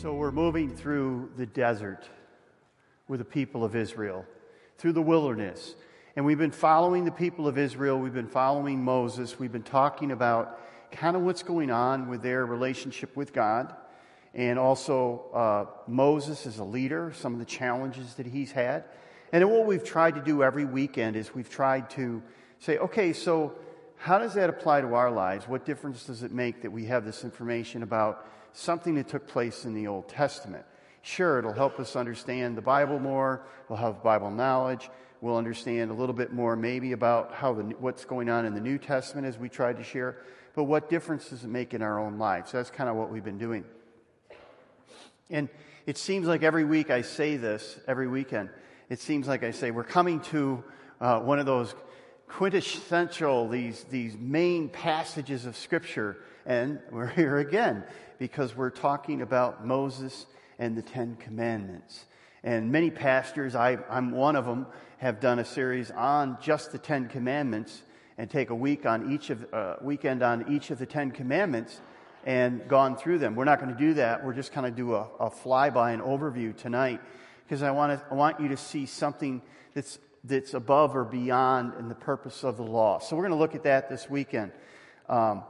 So we're moving through the desert with the people of Israel, through the wilderness. And we've been following the people of Israel. We've been following Moses. We've been talking about kind of what's going on with their relationship with God. And also, uh, Moses as a leader, some of the challenges that he's had. And what we've tried to do every weekend is we've tried to say, okay, so how does that apply to our lives? What difference does it make that we have this information about something that took place in the Old Testament? Sure, it'll help us understand the Bible more. We'll have Bible knowledge. We'll understand a little bit more, maybe, about how the, what's going on in the New Testament as we tried to share. But what difference does it make in our own lives? That's kind of what we've been doing. And it seems like every week I say this, every weekend, it seems like I say, we're coming to uh, one of those quintessential, these, these main passages of Scripture. And we're here again because we're talking about Moses and the Ten Commandments. And many pastors, I, am one of them, have done a series on just the Ten Commandments and take a week on each of uh, weekend on each of the Ten Commandments and gone through them. We're not going to do that. We're just kind of do a, a flyby, and overview tonight, because I want to, I want you to see something that's that's above or beyond in the purpose of the law. So we're going to look at that this weekend. Um,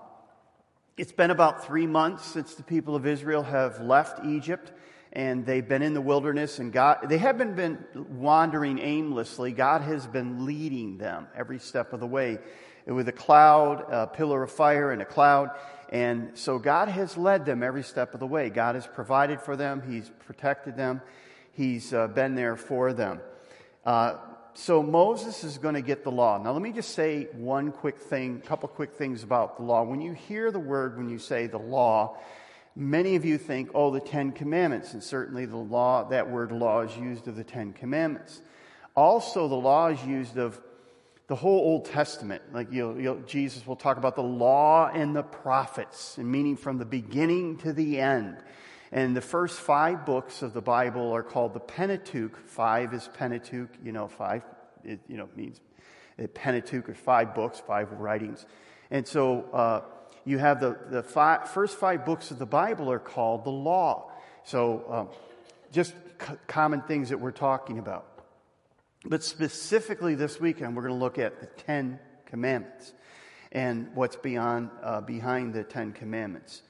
it's been about three months since the people of Israel have left Egypt and they've been in the wilderness and God, they haven't been wandering aimlessly. God has been leading them every step of the way with a cloud, a pillar of fire and a cloud. And so God has led them every step of the way. God has provided for them. He's protected them. He's uh, been there for them. Uh, so Moses is going to get the law. Now, let me just say one quick thing, a couple quick things about the law. When you hear the word, when you say the law, many of you think, oh, the Ten Commandments. And certainly the law, that word law is used of the Ten Commandments. Also, the law is used of the whole Old Testament. Like you'll, you'll, Jesus will talk about the law and the prophets, and meaning from the beginning to the end. And the first five books of the Bible are called the Pentateuch. Five is Pentateuch, you know, five, it, you know, means Pentateuch are five books, five writings. And so uh, you have the, the five, first five books of the Bible are called the law. So um, just c- common things that we're talking about. But specifically this weekend, we're going to look at the Ten Commandments and what's beyond, uh, behind the Ten Commandments.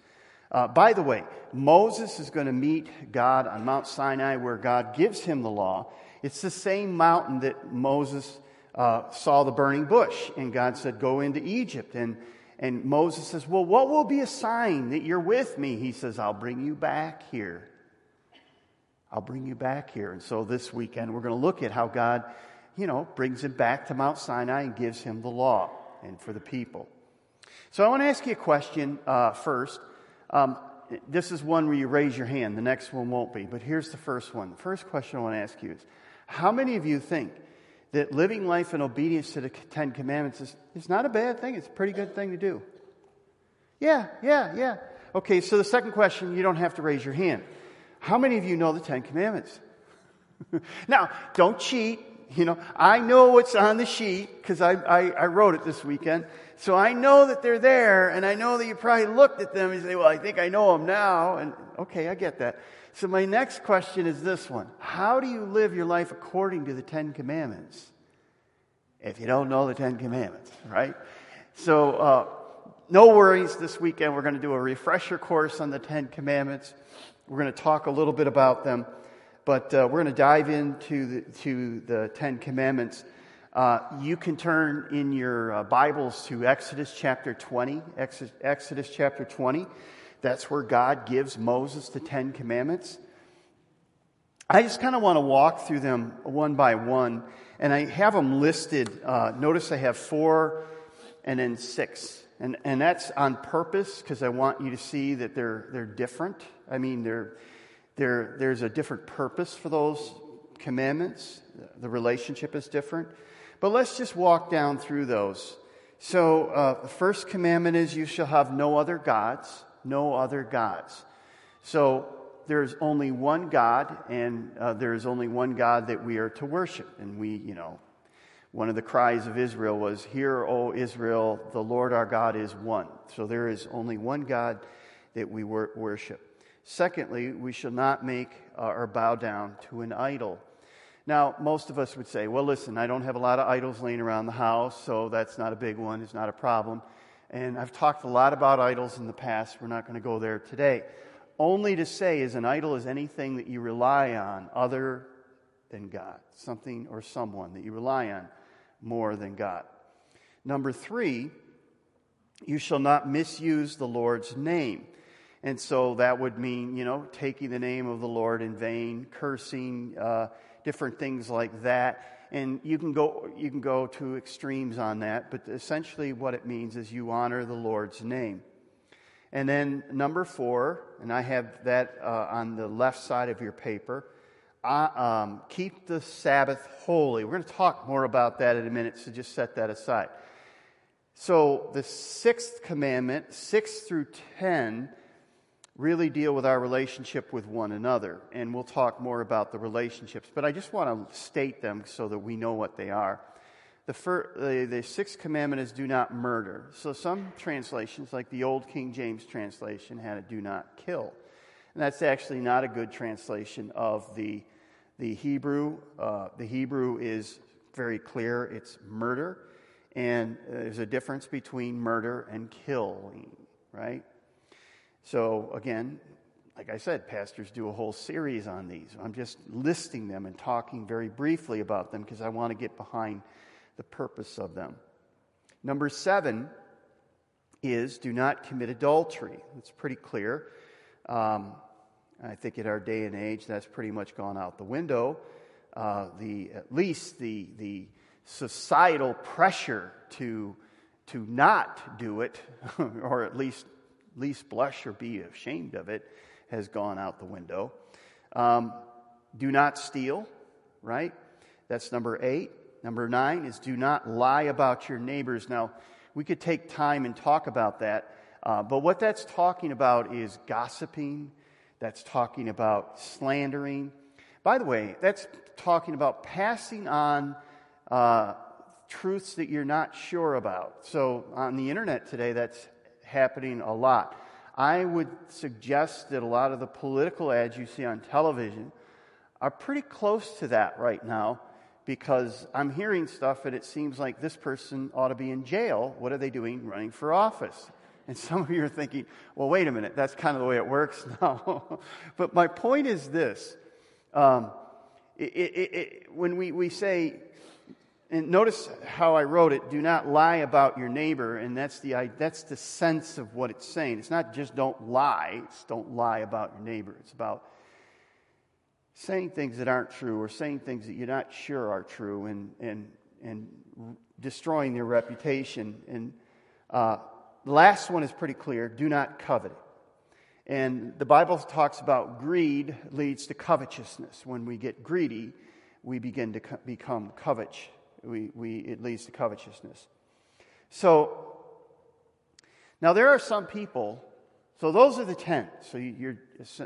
Uh, by the way, Moses is going to meet God on Mount Sinai where God gives him the law. It's the same mountain that Moses uh, saw the burning bush, and God said, Go into Egypt. And, and Moses says, Well, what will be a sign that you're with me? He says, I'll bring you back here. I'll bring you back here. And so this weekend, we're going to look at how God, you know, brings him back to Mount Sinai and gives him the law and for the people. So I want to ask you a question uh, first. Um, this is one where you raise your hand. The next one won't be. But here's the first one. The first question I want to ask you is How many of you think that living life in obedience to the Ten Commandments is, is not a bad thing? It's a pretty good thing to do. Yeah, yeah, yeah. Okay, so the second question, you don't have to raise your hand. How many of you know the Ten Commandments? now, don't cheat. You know, I know what's on the sheet because I, I, I wrote it this weekend. So I know that they're there, and I know that you probably looked at them and say, Well, I think I know them now. And okay, I get that. So my next question is this one How do you live your life according to the Ten Commandments? If you don't know the Ten Commandments, right? So, uh, no worries. This weekend we're going to do a refresher course on the Ten Commandments. We're going to talk a little bit about them, but uh, we're going to dive into the, to the Ten Commandments. Uh, you can turn in your uh, Bibles to Exodus chapter 20. Exodus, Exodus chapter 20. That's where God gives Moses the Ten Commandments. I just kind of want to walk through them one by one, and I have them listed. Uh, notice I have four and then six. And, and that's on purpose because I want you to see that they're, they're different. I mean, they're, they're, there's a different purpose for those commandments. The relationship is different. But let's just walk down through those. So, uh, the first commandment is you shall have no other gods, no other gods. So, there's only one God, and uh, there is only one God that we are to worship. And we, you know, one of the cries of Israel was, Hear, O Israel, the Lord our God is one. So, there is only one God that we wor- worship. Secondly, we shall not make uh, or bow down to an idol. Now, most of us would say, well, listen, I don't have a lot of idols laying around the house, so that's not a big one, it's not a problem. And I've talked a lot about idols in the past. We're not going to go there today. Only to say is an idol is anything that you rely on other than God, something or someone that you rely on more than God. Number three, you shall not misuse the Lord's name. And so that would mean, you know, taking the name of the Lord in vain, cursing, uh, different things like that. And you can go you can go to extremes on that, but essentially what it means is you honor the Lord's name. And then number four, and I have that uh, on the left side of your paper. Uh, um, keep the Sabbath holy. We're going to talk more about that in a minute, so just set that aside. So the sixth commandment, six through ten, really deal with our relationship with one another. And we'll talk more about the relationships. But I just want to state them so that we know what they are. The, first, the, the sixth commandment is do not murder. So some translations, like the Old King James translation, had it do not kill. And that's actually not a good translation of the, the Hebrew. Uh, the Hebrew is very clear it's murder. And there's a difference between murder and killing, right? So, again, like I said, pastors do a whole series on these. I'm just listing them and talking very briefly about them because I want to get behind the purpose of them. Number seven is do not commit adultery. It's pretty clear. Um, I think in our day and age, that's pretty much gone out the window. Uh, the, at least the, the societal pressure to, to not do it, or at least least blush or be ashamed of it has gone out the window. Um, do not steal, right? That's number eight. Number nine is do not lie about your neighbors. Now, we could take time and talk about that, uh, but what that's talking about is gossiping, that's talking about slandering. By the way, that's talking about passing on uh, truths that you're not sure about. So on the internet today, that's happening a lot. I would suggest that a lot of the political ads you see on television are pretty close to that right now because I'm hearing stuff and it seems like this person ought to be in jail. What are they doing running for office? And some of you are thinking, well, wait a minute, that's kind of the way it works now. but my point is this um, it, it, it, when we, we say and notice how I wrote it do not lie about your neighbor, and that's the, that's the sense of what it's saying. It's not just don't lie, it's don't lie about your neighbor. It's about saying things that aren't true or saying things that you're not sure are true and, and, and destroying their reputation. And uh, the last one is pretty clear do not covet. And the Bible talks about greed leads to covetousness. When we get greedy, we begin to co- become covetous we, we, it leads to covetousness. So, now there are some people, so those are the 10. So your,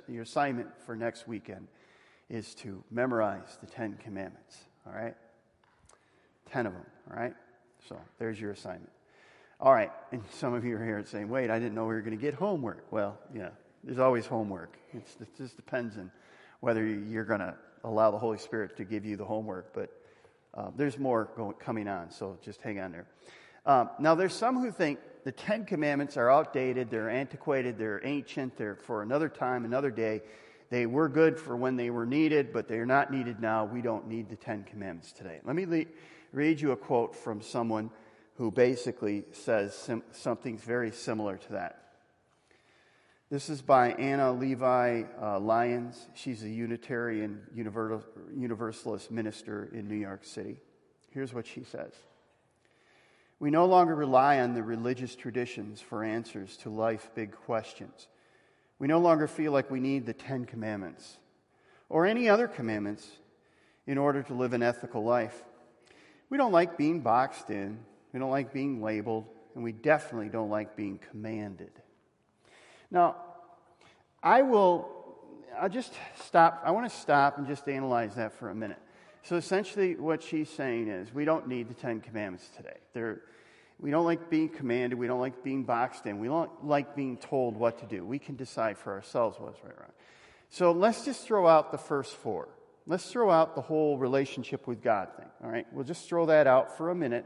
your assignment for next weekend is to memorize the 10 commandments, all right? 10 of them, all right? So there's your assignment. All right, and some of you are here saying, wait, I didn't know we were going to get homework. Well, yeah, there's always homework. It's, it just depends on whether you're going to allow the Holy Spirit to give you the homework. But uh, there's more going, coming on, so just hang on there. Um, now, there's some who think the Ten Commandments are outdated, they're antiquated, they're ancient, they're for another time, another day. They were good for when they were needed, but they are not needed now. We don't need the Ten Commandments today. Let me le- read you a quote from someone who basically says sim- something very similar to that. This is by Anna Levy uh, Lyons. She's a Unitarian Universalist minister in New York City. Here's what she says We no longer rely on the religious traditions for answers to life big questions. We no longer feel like we need the Ten Commandments or any other commandments in order to live an ethical life. We don't like being boxed in, we don't like being labeled, and we definitely don't like being commanded. Now, I will, I'll just stop. I want to stop and just analyze that for a minute. So essentially, what she's saying is we don't need the Ten Commandments today. They're, We don't like being commanded. We don't like being boxed in. We don't like being told what to do. We can decide for ourselves what's right or wrong. So let's just throw out the first four. Let's throw out the whole relationship with God thing. All right, we'll just throw that out for a minute,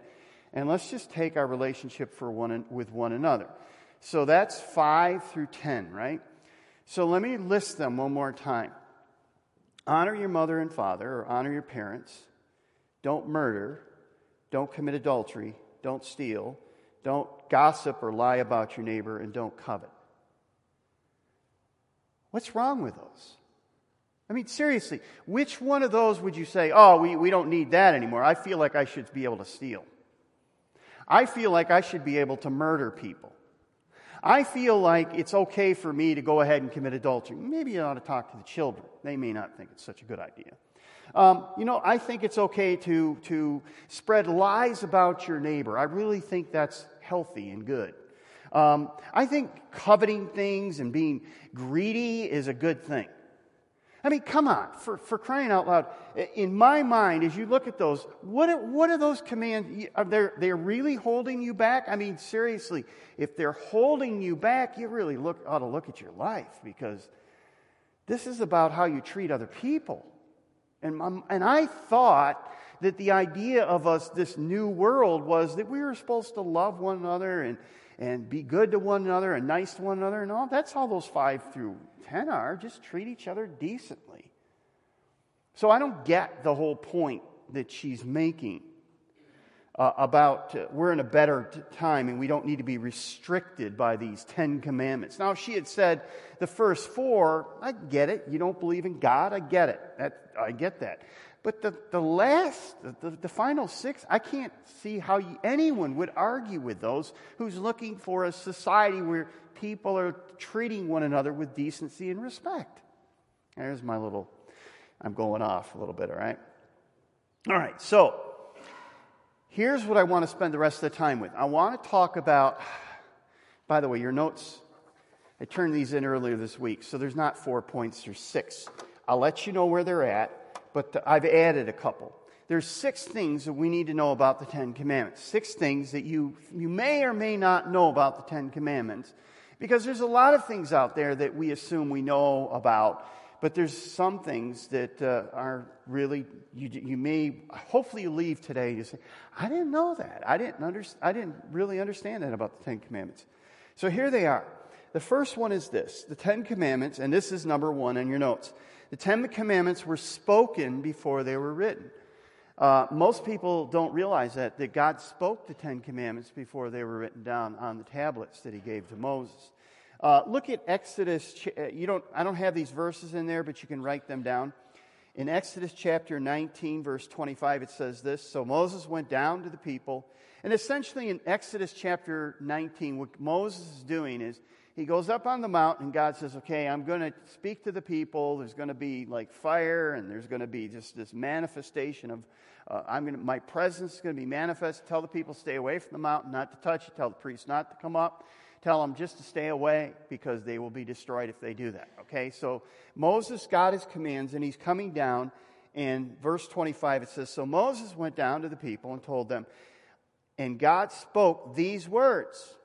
and let's just take our relationship for one with one another. So that's five through ten, right? So let me list them one more time. Honor your mother and father, or honor your parents. Don't murder. Don't commit adultery. Don't steal. Don't gossip or lie about your neighbor, and don't covet. What's wrong with those? I mean, seriously, which one of those would you say, oh, we, we don't need that anymore? I feel like I should be able to steal. I feel like I should be able to murder people. I feel like it's okay for me to go ahead and commit adultery. Maybe you ought to talk to the children. They may not think it's such a good idea. Um, you know, I think it's okay to, to spread lies about your neighbor. I really think that's healthy and good. Um, I think coveting things and being greedy is a good thing. I mean, come on, for, for crying out loud. In my mind, as you look at those, what are, what are those commands? Are they they're really holding you back? I mean, seriously, if they're holding you back, you really look, ought to look at your life because this is about how you treat other people. And, and I thought that the idea of us, this new world, was that we were supposed to love one another and, and be good to one another and nice to one another and all. That's all those five through ten are. Just treat each other decently. So I don't get the whole point that she's making uh, about uh, we're in a better t- time and we don't need to be restricted by these Ten Commandments. Now, if she had said the first four, I get it. You don't believe in God, I get it. That, I get that. But the, the last, the, the final six, I can't see how you, anyone would argue with those who's looking for a society where people are treating one another with decency and respect. There's my little, I'm going off a little bit, all right? All right, so here's what I want to spend the rest of the time with. I want to talk about, by the way, your notes, I turned these in earlier this week, so there's not four points, there's six. I'll let you know where they're at but I've added a couple. There's six things that we need to know about the Ten Commandments. Six things that you, you may or may not know about the Ten Commandments. Because there's a lot of things out there that we assume we know about, but there's some things that uh, are really, you, you may, hopefully you leave today and you say, I didn't know that. I didn't, under, I didn't really understand that about the Ten Commandments. So here they are. The first one is this the Ten Commandments, and this is number one in your notes. The Ten Commandments were spoken before they were written. Uh, most people don't realize that, that God spoke the Ten Commandments before they were written down on the tablets that he gave to Moses. Uh, look at Exodus. Uh, you don't, I don't have these verses in there, but you can write them down. In Exodus chapter 19, verse 25, it says this So Moses went down to the people. And essentially, in Exodus chapter 19, what Moses is doing is he goes up on the mountain, and God says, Okay, I'm going to speak to the people. There's going to be like fire, and there's going to be just this manifestation of, uh, I'm going to, my presence is going to be manifest. Tell the people, stay away from the mountain, not to touch it. Tell the priests not to come up. Tell them just to stay away because they will be destroyed if they do that. Okay, so Moses got his commands, and he's coming down. And verse 25, it says, So Moses went down to the people and told them, and God spoke these words.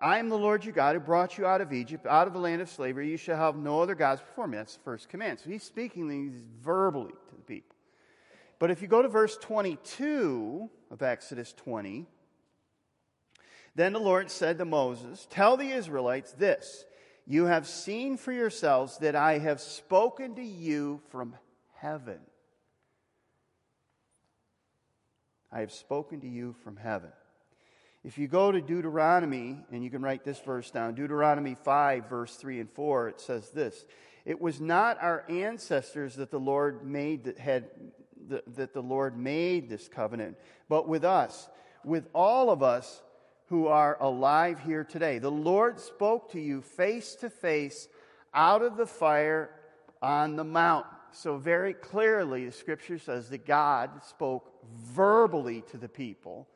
I am the Lord your God who brought you out of Egypt, out of the land of slavery. You shall have no other gods before me. That's the first command. So he's speaking these verbally to the people. But if you go to verse 22 of Exodus 20, then the Lord said to Moses, Tell the Israelites this You have seen for yourselves that I have spoken to you from heaven. I have spoken to you from heaven. If you go to Deuteronomy, and you can write this verse down Deuteronomy 5, verse 3 and 4, it says this It was not our ancestors that the Lord made that had that the Lord made this covenant, but with us, with all of us who are alive here today. The Lord spoke to you face to face out of the fire on the mountain. So, very clearly, the scripture says that God spoke verbally to the people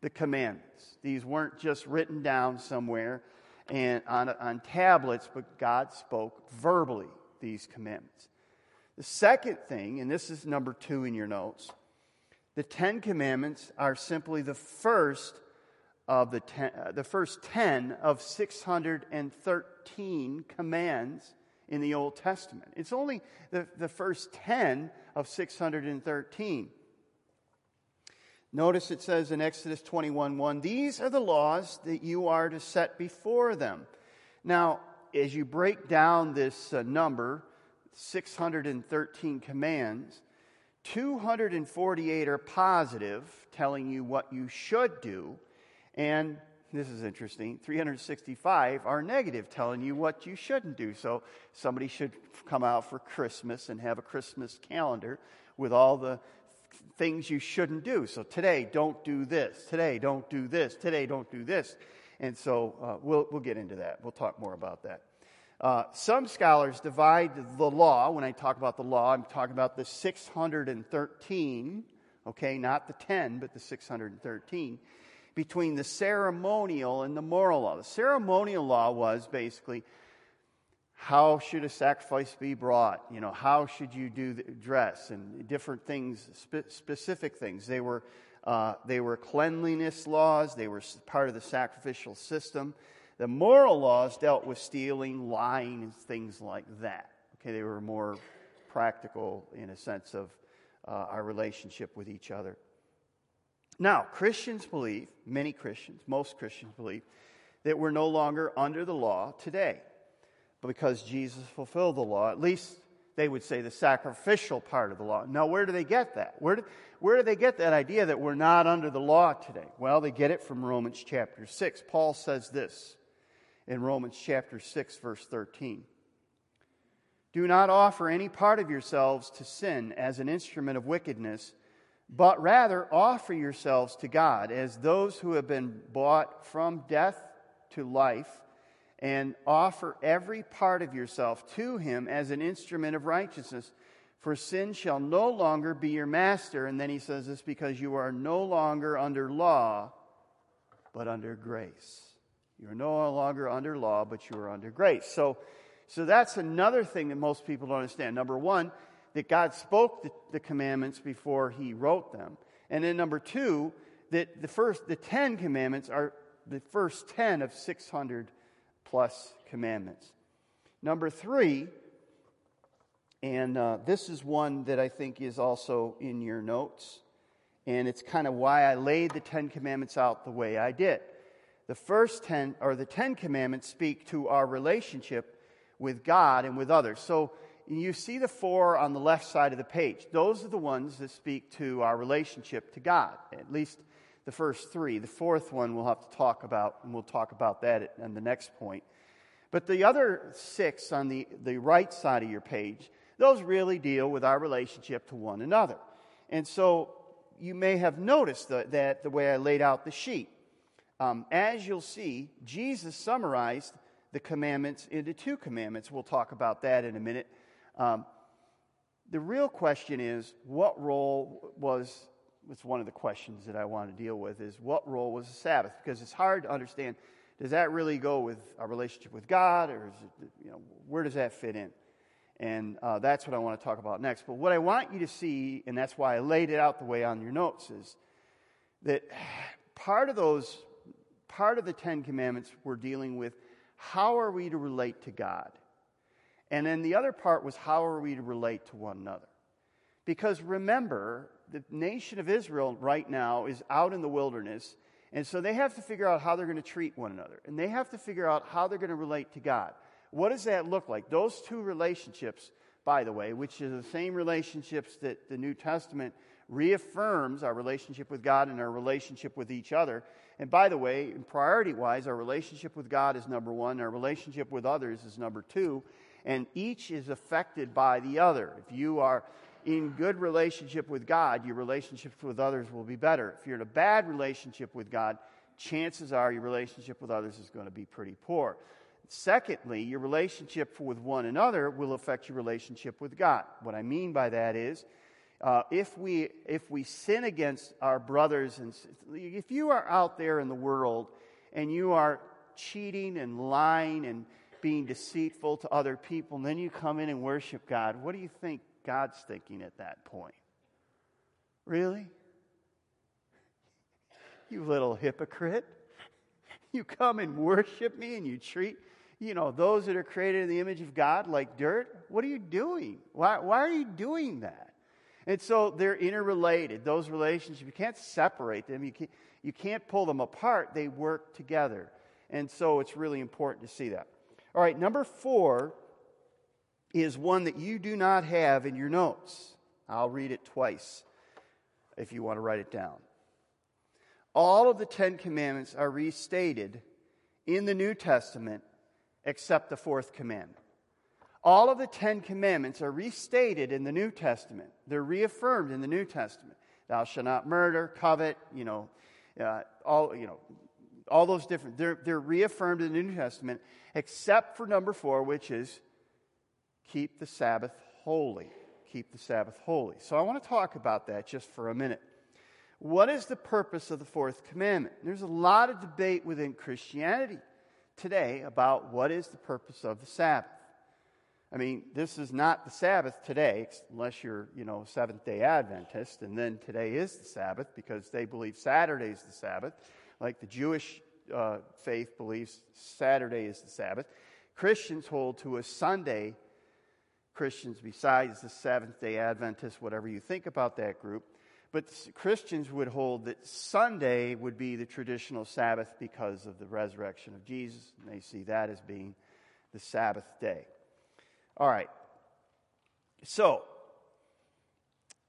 the commandments. These weren't just written down somewhere and on, on tablets, but God spoke verbally these commandments. The second thing, and this is number two in your notes, the Ten Commandments are simply the first of the, ten, uh, the first 10 of 613 commands in the Old Testament. It's only the, the first 10 of 613. Notice it says in Exodus 21 1, These are the laws that you are to set before them. Now, as you break down this uh, number, 613 commands, 248 are positive, telling you what you should do, and this is interesting 365 are negative, telling you what you shouldn't do. So somebody should come out for Christmas and have a Christmas calendar with all the things you shouldn't do. So today, don't do this. Today, don't do this. Today, don't do this. And so uh, we'll, we'll get into that. We'll talk more about that. Uh, some scholars divide the law. When I talk about the law, I'm talking about the 613, okay, not the 10, but the 613 between the ceremonial and the moral law. The ceremonial law was basically how should a sacrifice be brought? You know, how should you do the dress and different things, spe- specific things. They were, uh, they were cleanliness laws, they were part of the sacrificial system. The moral laws dealt with stealing, lying, and things like that. Okay, they were more practical in a sense of uh, our relationship with each other. Now, Christians believe, many Christians, most Christians believe, that we're no longer under the law today because Jesus fulfilled the law. At least they would say the sacrificial part of the law. Now, where do they get that? Where do, where do they get that idea that we're not under the law today? Well, they get it from Romans chapter 6. Paul says this in Romans chapter 6, verse 13. Do not offer any part of yourselves to sin as an instrument of wickedness but rather offer yourselves to God as those who have been bought from death to life, and offer every part of yourself to Him as an instrument of righteousness. For sin shall no longer be your master. And then he says this because you are no longer under law, but under grace. You are no longer under law, but you are under grace. So, so that's another thing that most people don't understand. Number one, that God spoke the, the commandments before he wrote them. And then number two, that the first, the Ten Commandments are the first 10 of 600 plus commandments. Number three, and uh, this is one that I think is also in your notes, and it's kind of why I laid the Ten Commandments out the way I did. The first 10, or the Ten Commandments, speak to our relationship with God and with others. So you see the four on the left side of the page. Those are the ones that speak to our relationship to God, at least the first three. The fourth one we'll have to talk about, and we'll talk about that in the next point. But the other six on the, the right side of your page, those really deal with our relationship to one another. And so you may have noticed that, that the way I laid out the sheet. Um, as you'll see, Jesus summarized the commandments into two commandments. We'll talk about that in a minute. Um, the real question is what role was, it's one of the questions that I want to deal with, is what role was the Sabbath? Because it's hard to understand does that really go with our relationship with God, or is it, you know, where does that fit in? And uh, that's what I want to talk about next. But what I want you to see, and that's why I laid it out the way on your notes, is that part of those, part of the Ten Commandments we're dealing with how are we to relate to God? And then the other part was how are we to relate to one another? Because remember, the nation of Israel right now is out in the wilderness, and so they have to figure out how they're going to treat one another. And they have to figure out how they're going to relate to God. What does that look like? Those two relationships, by the way, which are the same relationships that the New Testament reaffirms our relationship with God and our relationship with each other. And by the way, priority wise, our relationship with God is number one, our relationship with others is number two and each is affected by the other. If you are in good relationship with God, your relationships with others will be better. If you're in a bad relationship with God, chances are your relationship with others is going to be pretty poor. Secondly, your relationship with one another will affect your relationship with God. What I mean by that is, uh, if we if we sin against our brothers and if you are out there in the world and you are cheating and lying and being deceitful to other people, and then you come in and worship God, what do you think God's thinking at that point? Really? You little hypocrite. You come and worship me and you treat, you know, those that are created in the image of God like dirt? What are you doing? Why, why are you doing that? And so they're interrelated. Those relationships, you can't separate them. You can't, you can't pull them apart. They work together. And so it's really important to see that. All right, number four is one that you do not have in your notes. I'll read it twice if you want to write it down. All of the Ten Commandments are restated in the New Testament except the fourth commandment. All of the Ten Commandments are restated in the New Testament. They're reaffirmed in the New Testament. Thou shalt not murder, covet, you know, uh, all, you know, all those different, they're, they're reaffirmed in the New Testament, except for number four, which is keep the Sabbath holy. Keep the Sabbath holy. So I want to talk about that just for a minute. What is the purpose of the fourth commandment? There's a lot of debate within Christianity today about what is the purpose of the Sabbath. I mean, this is not the Sabbath today, unless you're, you know, Seventh day Adventist, and then today is the Sabbath because they believe Saturday is the Sabbath, like the Jewish uh, faith believes Saturday is the Sabbath. Christians hold to a Sunday. Christians, besides the Seventh day Adventists, whatever you think about that group, but Christians would hold that Sunday would be the traditional Sabbath because of the resurrection of Jesus, and they see that as being the Sabbath day. All right. So,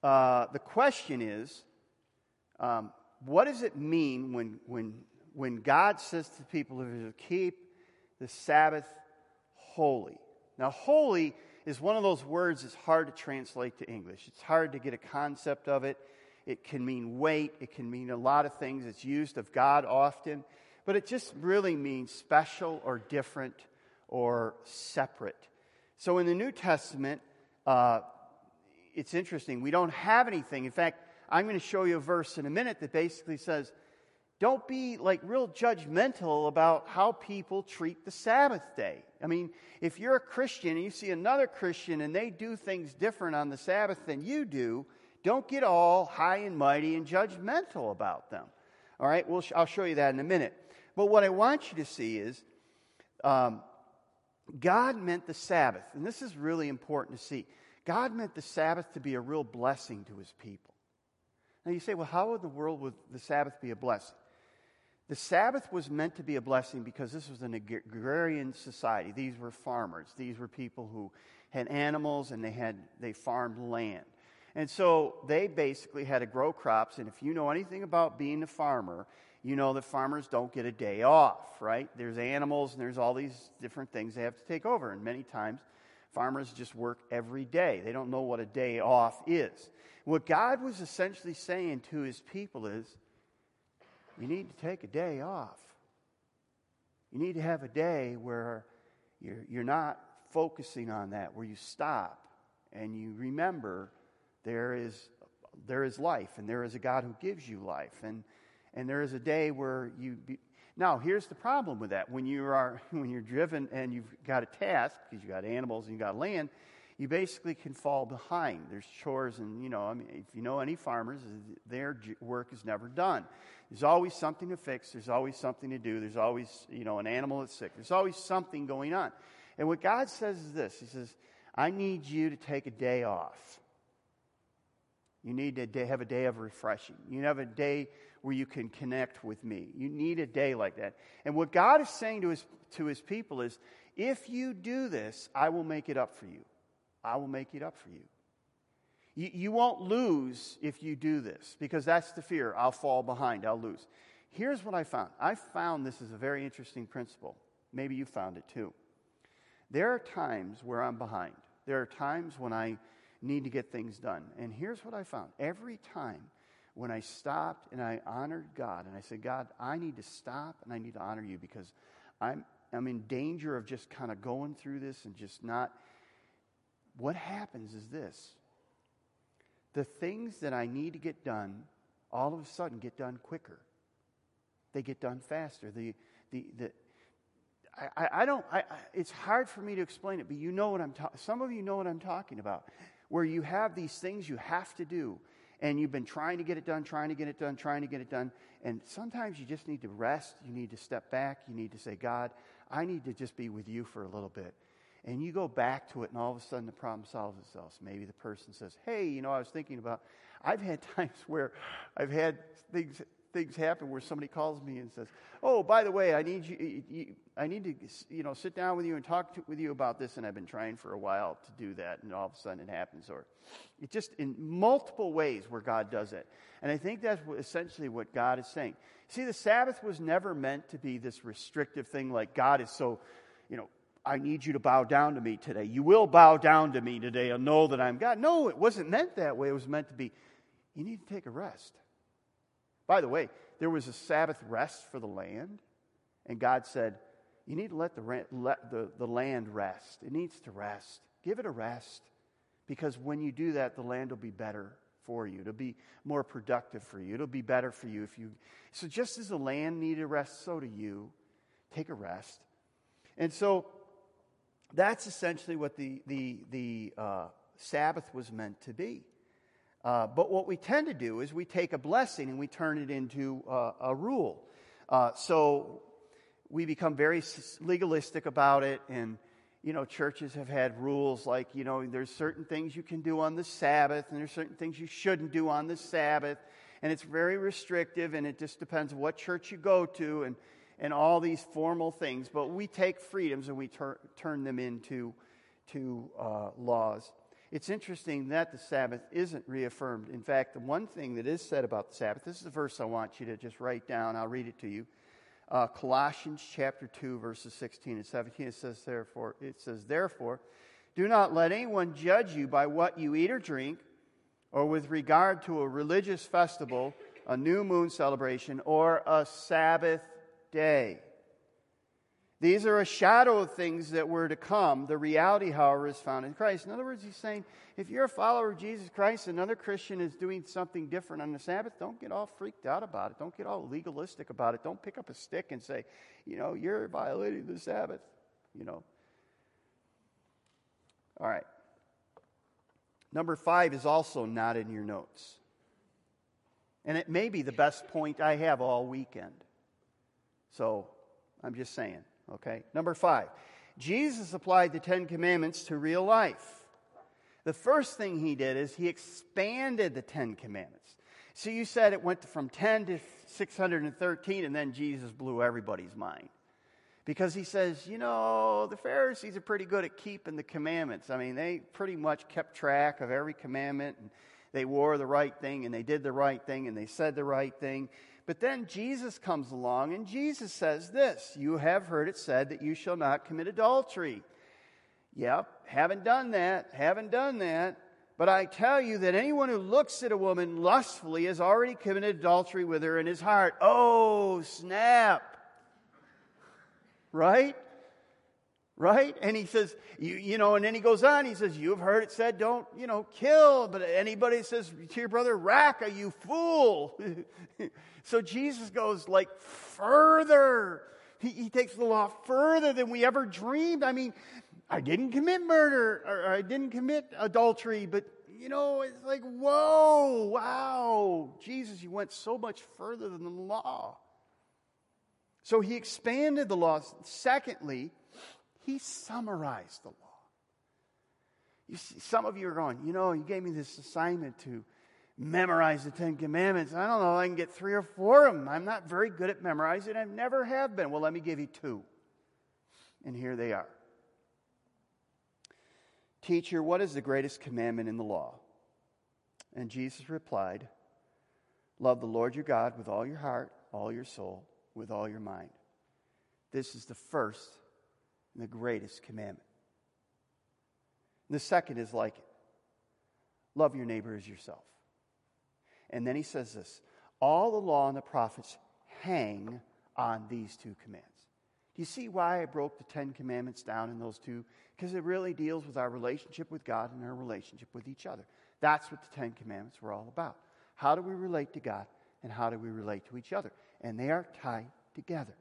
uh, the question is um, what does it mean when, when, when God says to the people to keep the Sabbath holy? Now, holy is one of those words that's hard to translate to English. It's hard to get a concept of it. It can mean weight, it can mean a lot of things. It's used of God often, but it just really means special or different or separate. So in the New Testament, uh, it's interesting. We don't have anything. In fact, I'm going to show you a verse in a minute that basically says, don't be like real judgmental about how people treat the Sabbath day. I mean, if you're a Christian and you see another Christian and they do things different on the Sabbath than you do, don't get all high and mighty and judgmental about them. All right, I'll show you that in a minute. But what I want you to see is um, God meant the Sabbath, and this is really important to see. God meant the Sabbath to be a real blessing to his people. Now you say, well, how in the world would the Sabbath be a blessing? The Sabbath was meant to be a blessing because this was an agrarian society. These were farmers. These were people who had animals and they had they farmed land. And so they basically had to grow crops. And if you know anything about being a farmer, you know that farmers don't get a day off, right? There's animals and there's all these different things they have to take over. And many times, farmers just work every day. They don't know what a day off is. What God was essentially saying to his people is, you need to take a day off. You need to have a day where you're, you're not focusing on that, where you stop and you remember there is, there is life and there is a God who gives you life. And and there is a day where you be, now here's the problem with that when you are when you're driven and you've got a task because you've got animals and you've got land you basically can fall behind there's chores and you know i mean if you know any farmers their work is never done there's always something to fix there's always something to do there's always you know an animal that's sick there's always something going on and what god says is this he says i need you to take a day off you need to have a day of refreshing. You have a day where you can connect with me. You need a day like that. And what God is saying to his, to his people is if you do this, I will make it up for you. I will make it up for you. You, you won't lose if you do this because that's the fear. I'll fall behind, I'll lose. Here's what I found I found this is a very interesting principle. Maybe you found it too. There are times where I'm behind, there are times when I need to get things done. And here's what I found every time when I stopped and I honored God and I said, God, I need to stop and I need to honor you because I'm, I'm in danger of just kind of going through this and just not. What happens is this the things that I need to get done all of a sudden get done quicker. They get done faster. The, the, the, I, I don't, I, it's hard for me to explain it, but you know what I'm talking, some of you know what I'm talking about where you have these things you have to do. and you've been trying to get it done, trying to get it done, trying to get it done. And sometimes you just need to rest. You need to step back. You need to say, God, I need to just be with you for a little bit. And you go back to it, and all of a sudden the problem solves itself. Maybe the person says, Hey, you know, I was thinking about, I've had times where I've had things things happen where somebody calls me and says, "Oh, by the way, I need you, you I need to, you know, sit down with you and talk to, with you about this." And I've been trying for a while to do that, and all of a sudden it happens. Or it just in multiple ways where God does it. And I think that's essentially what God is saying. See, the Sabbath was never meant to be this restrictive thing, like God is so, you know. I need you to bow down to me today. You will bow down to me today and know that I'm God. No, it wasn't meant that way. It was meant to be, you need to take a rest. By the way, there was a Sabbath rest for the land, and God said, You need to let the, let the, the land rest. It needs to rest. Give it a rest, because when you do that, the land will be better for you. It'll be more productive for you. It'll be better for you if you. So, just as the land needed rest, so do you. Take a rest. And so, that's essentially what the, the, the uh, Sabbath was meant to be. Uh, but what we tend to do is we take a blessing and we turn it into uh, a rule. Uh, so we become very legalistic about it, and you know, churches have had rules like you know, there's certain things you can do on the Sabbath, and there's certain things you shouldn't do on the Sabbath, and it's very restrictive, and it just depends what church you go to, and and all these formal things. But we take freedoms and we tur- turn them into to uh, laws. It's interesting that the Sabbath isn't reaffirmed. In fact, the one thing that is said about the Sabbath, this is the verse I want you to just write down. I'll read it to you. Uh, Colossians chapter 2, verses 16 and 17. It says, therefore, it says, therefore, do not let anyone judge you by what you eat or drink, or with regard to a religious festival, a new moon celebration, or a Sabbath day these are a shadow of things that were to come. The reality, however, is found in Christ. In other words, he's saying if you're a follower of Jesus Christ, another Christian is doing something different on the Sabbath, don't get all freaked out about it. Don't get all legalistic about it. Don't pick up a stick and say, you know, you're violating the Sabbath. You know. All right. Number five is also not in your notes. And it may be the best point I have all weekend. So I'm just saying. Okay? Number five, Jesus applied the Ten Commandments to real life. The first thing he did is he expanded the Ten Commandments. So you said it went from 10 to 613, and then Jesus blew everybody's mind. Because he says, you know, the Pharisees are pretty good at keeping the commandments. I mean, they pretty much kept track of every commandment, and they wore the right thing, and they did the right thing, and they said the right thing. But then Jesus comes along and Jesus says this You have heard it said that you shall not commit adultery. Yep, haven't done that, haven't done that. But I tell you that anyone who looks at a woman lustfully has already committed adultery with her in his heart. Oh, snap. Right? Right? And he says, you, you know, and then he goes on, he says, You've heard it said, don't, you know, kill. But anybody says to your brother, Raca, you fool. so Jesus goes like further. He, he takes the law further than we ever dreamed. I mean, I didn't commit murder or I didn't commit adultery, but you know, it's like, whoa, wow. Jesus, you went so much further than the law. So he expanded the law. Secondly, he summarized the law. You see, some of you are going, you know, you gave me this assignment to memorize the Ten Commandments. I don't know, I can get three or four of them. I'm not very good at memorizing. I never have been. Well, let me give you two. And here they are. Teacher, what is the greatest commandment in the law? And Jesus replied, Love the Lord your God with all your heart, all your soul, with all your mind. This is the first and the greatest commandment. And the second is like it love your neighbor as yourself. And then he says this all the law and the prophets hang on these two commands. Do you see why I broke the Ten Commandments down in those two? Because it really deals with our relationship with God and our relationship with each other. That's what the Ten Commandments were all about. How do we relate to God and how do we relate to each other? And they are tied together.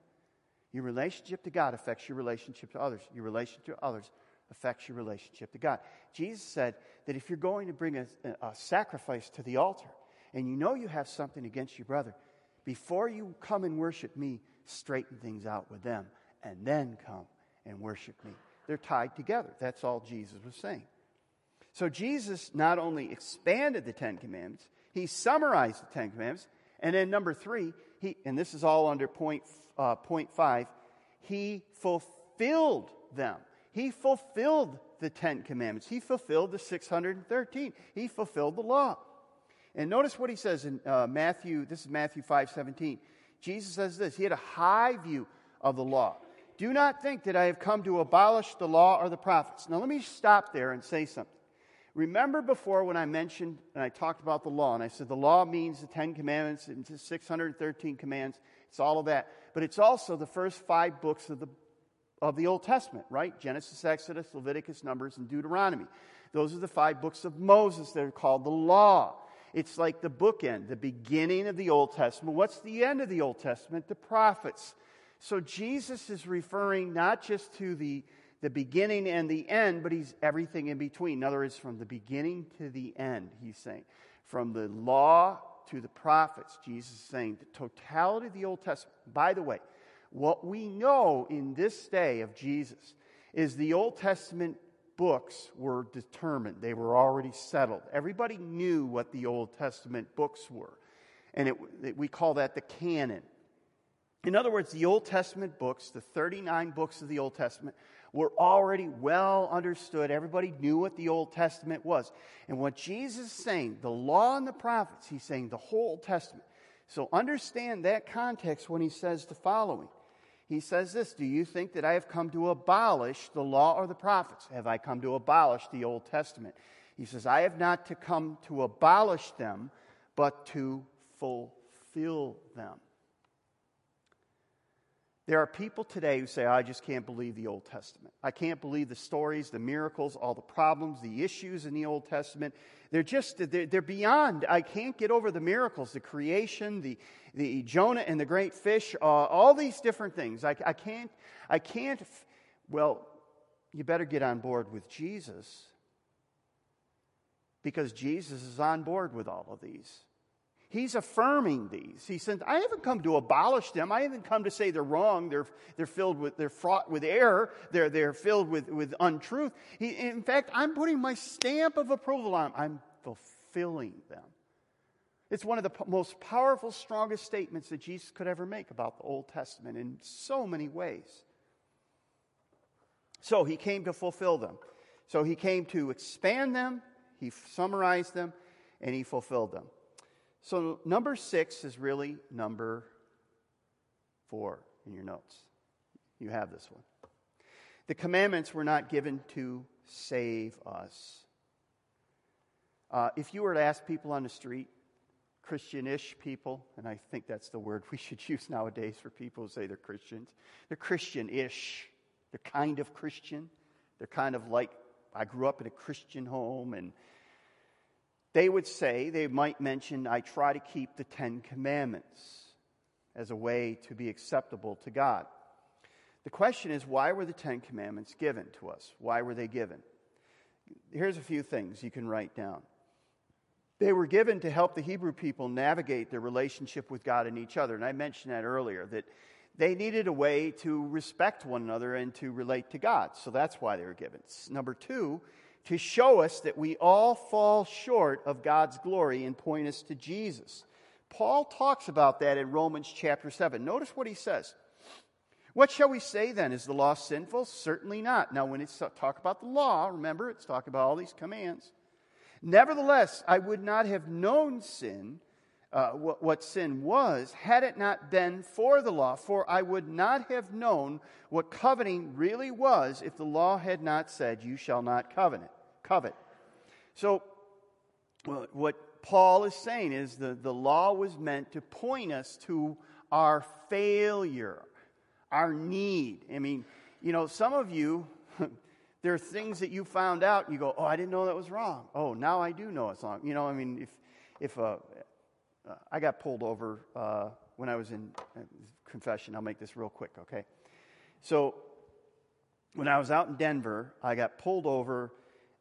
Your relationship to God affects your relationship to others. Your relationship to others affects your relationship to God. Jesus said that if you're going to bring a, a sacrifice to the altar, and you know you have something against your brother, before you come and worship me, straighten things out with them, and then come and worship me. They're tied together. That's all Jesus was saying. So Jesus not only expanded the Ten Commandments, he summarized the Ten Commandments, and then number three, he, and this is all under point, uh, point five, he fulfilled them. He fulfilled the Ten Commandments. He fulfilled the 613. He fulfilled the law. And notice what he says in uh, Matthew, this is Matthew 5 17. Jesus says this He had a high view of the law. Do not think that I have come to abolish the law or the prophets. Now, let me stop there and say something. Remember before when I mentioned and I talked about the law, and I said the law means the Ten Commandments and 613 commands. It's all of that. But it's also the first five books of the, of the Old Testament, right? Genesis, Exodus, Leviticus, Numbers, and Deuteronomy. Those are the five books of Moses that are called the law. It's like the bookend, the beginning of the Old Testament. What's the end of the Old Testament? The prophets. So Jesus is referring not just to the, the beginning and the end, but he's everything in between. In other words, from the beginning to the end, he's saying. From the law to the prophets, Jesus is saying the totality of the Old Testament. By the way, what we know in this day of Jesus is the Old Testament books were determined, they were already settled. Everybody knew what the Old Testament books were. And it, we call that the canon. In other words, the Old Testament books, the 39 books of the Old Testament, were already well understood. Everybody knew what the Old Testament was. And what Jesus is saying, the law and the prophets, he's saying the whole Testament. So understand that context when he says the following he says this Do you think that I have come to abolish the law or the prophets? Have I come to abolish the Old Testament? He says, I have not to come to abolish them, but to fulfill them. There are people today who say, I just can't believe the Old Testament. I can't believe the stories, the miracles, all the problems, the issues in the Old Testament. They're just, they're, they're beyond. I can't get over the miracles, the creation, the, the Jonah and the great fish, uh, all these different things. I, I can't, I can't, well, you better get on board with Jesus because Jesus is on board with all of these. He's affirming these. He says, I haven't come to abolish them. I haven't come to say they're wrong. They're, they're filled with, they're fraught with error. They're, they're filled with, with untruth. He, in fact, I'm putting my stamp of approval on them. I'm fulfilling them. It's one of the most powerful, strongest statements that Jesus could ever make about the Old Testament in so many ways. So he came to fulfill them. So he came to expand them, he summarized them, and he fulfilled them. So, number six is really number four in your notes. You have this one. The commandments were not given to save us. Uh, if you were to ask people on the street, Christian ish people, and I think that's the word we should use nowadays for people who say they're Christians, they're Christian ish. They're kind of Christian. They're kind of like, I grew up in a Christian home and they would say, they might mention, I try to keep the Ten Commandments as a way to be acceptable to God. The question is, why were the Ten Commandments given to us? Why were they given? Here's a few things you can write down. They were given to help the Hebrew people navigate their relationship with God and each other. And I mentioned that earlier, that they needed a way to respect one another and to relate to God. So that's why they were given. Number two, to show us that we all fall short of God's glory and point us to Jesus. Paul talks about that in Romans chapter 7. Notice what he says. What shall we say then? Is the law sinful? Certainly not. Now, when it's talk about the law, remember, it's talking about all these commands. Nevertheless, I would not have known sin, uh, what, what sin was, had it not been for the law. For I would not have known what coveting really was if the law had not said, You shall not covet. covet. So, what Paul is saying is the, the law was meant to point us to our failure, our need. I mean, you know, some of you, there are things that you found out, and you go, Oh, I didn't know that was wrong. Oh, now I do know it's wrong. You know, I mean, if, if uh, uh, I got pulled over uh, when I was in confession. I'll make this real quick, okay? So, when I was out in Denver, I got pulled over.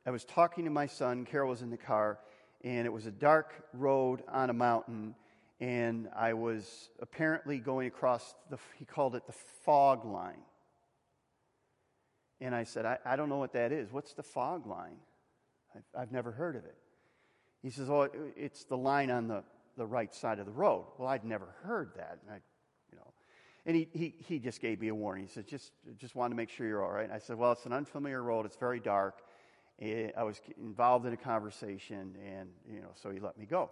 I was talking to my son. Carol was in the car, and it was a dark road on a mountain, and I was apparently going across the, he called it the fog line. And I said, I, I don't know what that is. What's the fog line? I've, I've never heard of it. He says, Oh, it's the line on the, the right side of the road. Well, I'd never heard that. And I, you know, and he, he, he just gave me a warning. He said, just, just wanted to make sure you're all right. And I said, Well, it's an unfamiliar road. It's very dark. Eh, I was involved in a conversation, and, you know, so he let me go.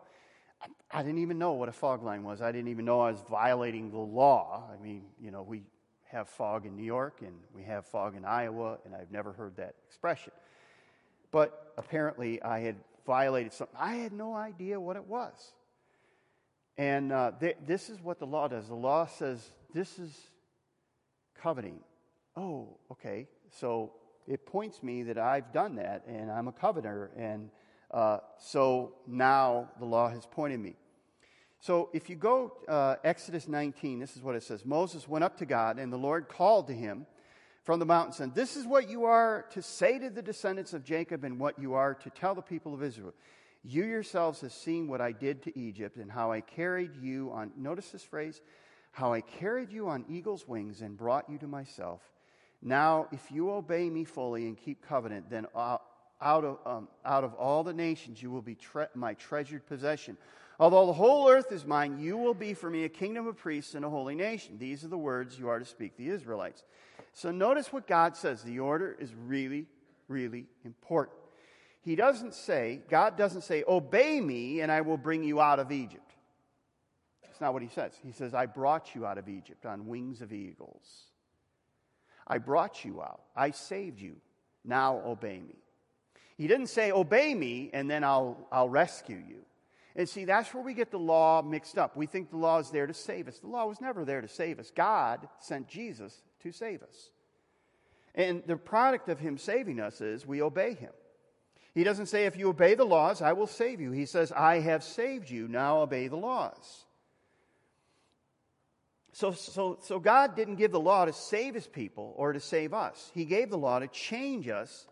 I, I didn't even know what a fog line was. I didn't even know I was violating the law. I mean, you know, we have fog in New York and we have fog in Iowa, and I've never heard that expression. But apparently, I had violated something. I had no idea what it was. And uh, th- this is what the law does the law says this is coveting. Oh, okay. So it points me that I've done that and I'm a coveter. And uh, so now the law has pointed me. So if you go uh, Exodus 19, this is what it says Moses went up to God, and the Lord called to him from the mountain, saying, This is what you are to say to the descendants of Jacob, and what you are to tell the people of Israel. You yourselves have seen what I did to Egypt, and how I carried you on, notice this phrase, how I carried you on eagle's wings and brought you to myself. Now, if you obey me fully and keep covenant, then out of, um, out of all the nations you will be tre- my treasured possession. Although the whole earth is mine, you will be for me a kingdom of priests and a holy nation. These are the words you are to speak the Israelites. So notice what God says. The order is really, really important. He doesn't say, God doesn't say, obey me and I will bring you out of Egypt. That's not what he says. He says, I brought you out of Egypt on wings of eagles. I brought you out. I saved you. Now obey me. He didn't say, obey me and then I'll, I'll rescue you. And see, that's where we get the law mixed up. We think the law is there to save us. The law was never there to save us. God sent Jesus to save us. And the product of Him saving us is we obey Him. He doesn't say, if you obey the laws, I will save you. He says, I have saved you. Now obey the laws. So, so, so God didn't give the law to save His people or to save us. He gave the law to change us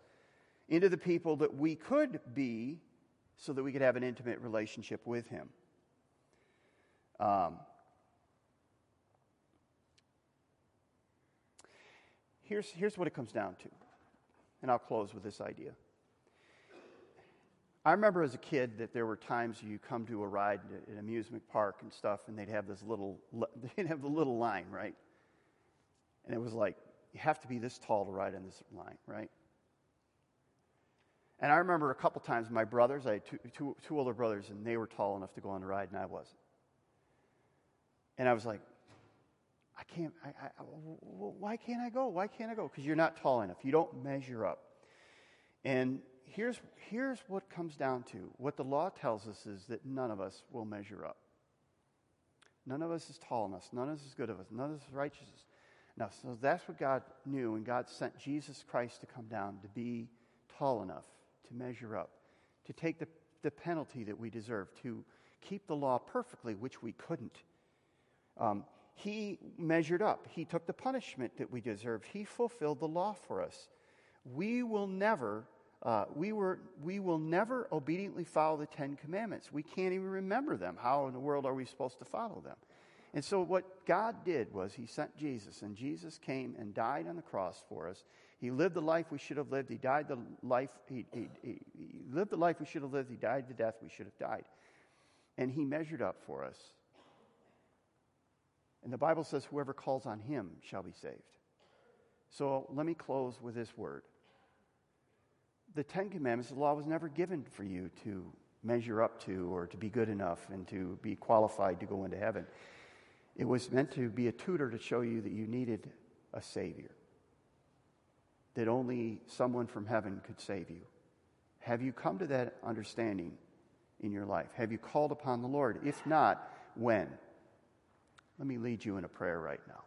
into the people that we could be so that we could have an intimate relationship with Him. Um, here's, here's what it comes down to, and I'll close with this idea. I remember as a kid that there were times you come to a ride at an amusement park and stuff, and they'd have this little, they'd have the little line, right? And it was like, you have to be this tall to ride on this line, right? And I remember a couple times my brothers, I had two, two, two older brothers, and they were tall enough to go on the ride, and I wasn't. And I was like, I can't, I, I, why can't I go? Why can't I go? Because you're not tall enough. You don't measure up. And here's, here's what comes down to what the law tells us is that none of us will measure up. None of us is tall enough. None of us is good us. None of us is righteous. Now, so that's what God knew, and God sent Jesus Christ to come down to be tall enough to measure up, to take the, the penalty that we deserve, to keep the law perfectly, which we couldn't. Um, he measured up. He took the punishment that we deserved. He fulfilled the law for us. We will never, uh, we, were, we will never obediently follow the Ten Commandments. We can't even remember them. How in the world are we supposed to follow them? And so, what God did was He sent Jesus, and Jesus came and died on the cross for us. He lived the life we should have lived. He died the life, he, he, he, he lived the life we should have lived. He died the death we should have died. And He measured up for us. And the Bible says, whoever calls on Him shall be saved. So, let me close with this word. The Ten Commandments, the law was never given for you to measure up to or to be good enough and to be qualified to go into heaven. It was meant to be a tutor to show you that you needed a Savior, that only someone from heaven could save you. Have you come to that understanding in your life? Have you called upon the Lord? If not, when? Let me lead you in a prayer right now.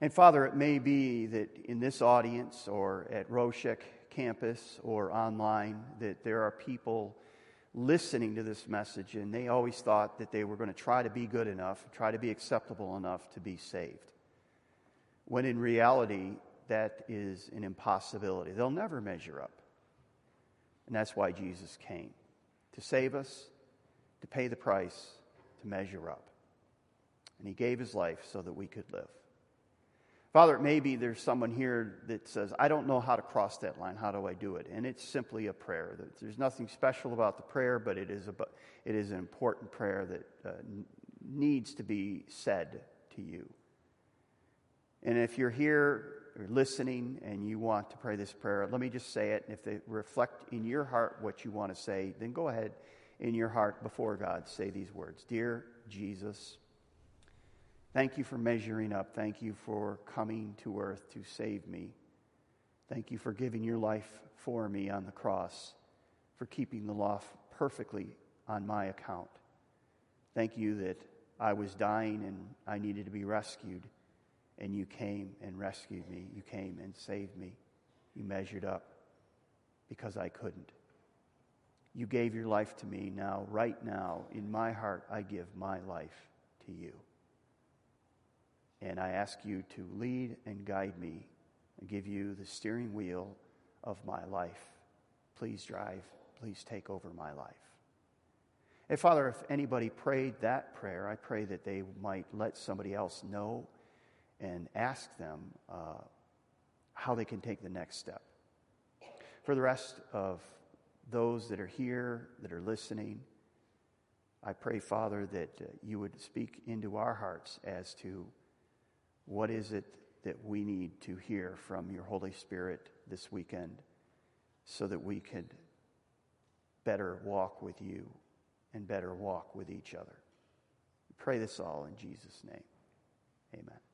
And Father, it may be that in this audience or at Roshek campus or online that there are people listening to this message, and they always thought that they were going to try to be good enough, try to be acceptable enough to be saved. When in reality, that is an impossibility. They'll never measure up. And that's why Jesus came to save us, to pay the price, to measure up. And he gave his life so that we could live. Father, maybe there's someone here that says, I don't know how to cross that line. How do I do it? And it's simply a prayer. There's nothing special about the prayer, but it is, a, it is an important prayer that uh, needs to be said to you. And if you're here or listening and you want to pray this prayer, let me just say it. And if they reflect in your heart what you want to say, then go ahead in your heart before God, say these words Dear Jesus, Thank you for measuring up. Thank you for coming to earth to save me. Thank you for giving your life for me on the cross, for keeping the law perfectly on my account. Thank you that I was dying and I needed to be rescued, and you came and rescued me. You came and saved me. You measured up because I couldn't. You gave your life to me. Now, right now, in my heart, I give my life to you. And I ask you to lead and guide me and give you the steering wheel of my life. Please drive. Please take over my life. And Father, if anybody prayed that prayer, I pray that they might let somebody else know and ask them uh, how they can take the next step. For the rest of those that are here, that are listening, I pray, Father, that uh, you would speak into our hearts as to what is it that we need to hear from your Holy Spirit this weekend so that we could better walk with you and better walk with each other? We pray this all in Jesus' name. Amen.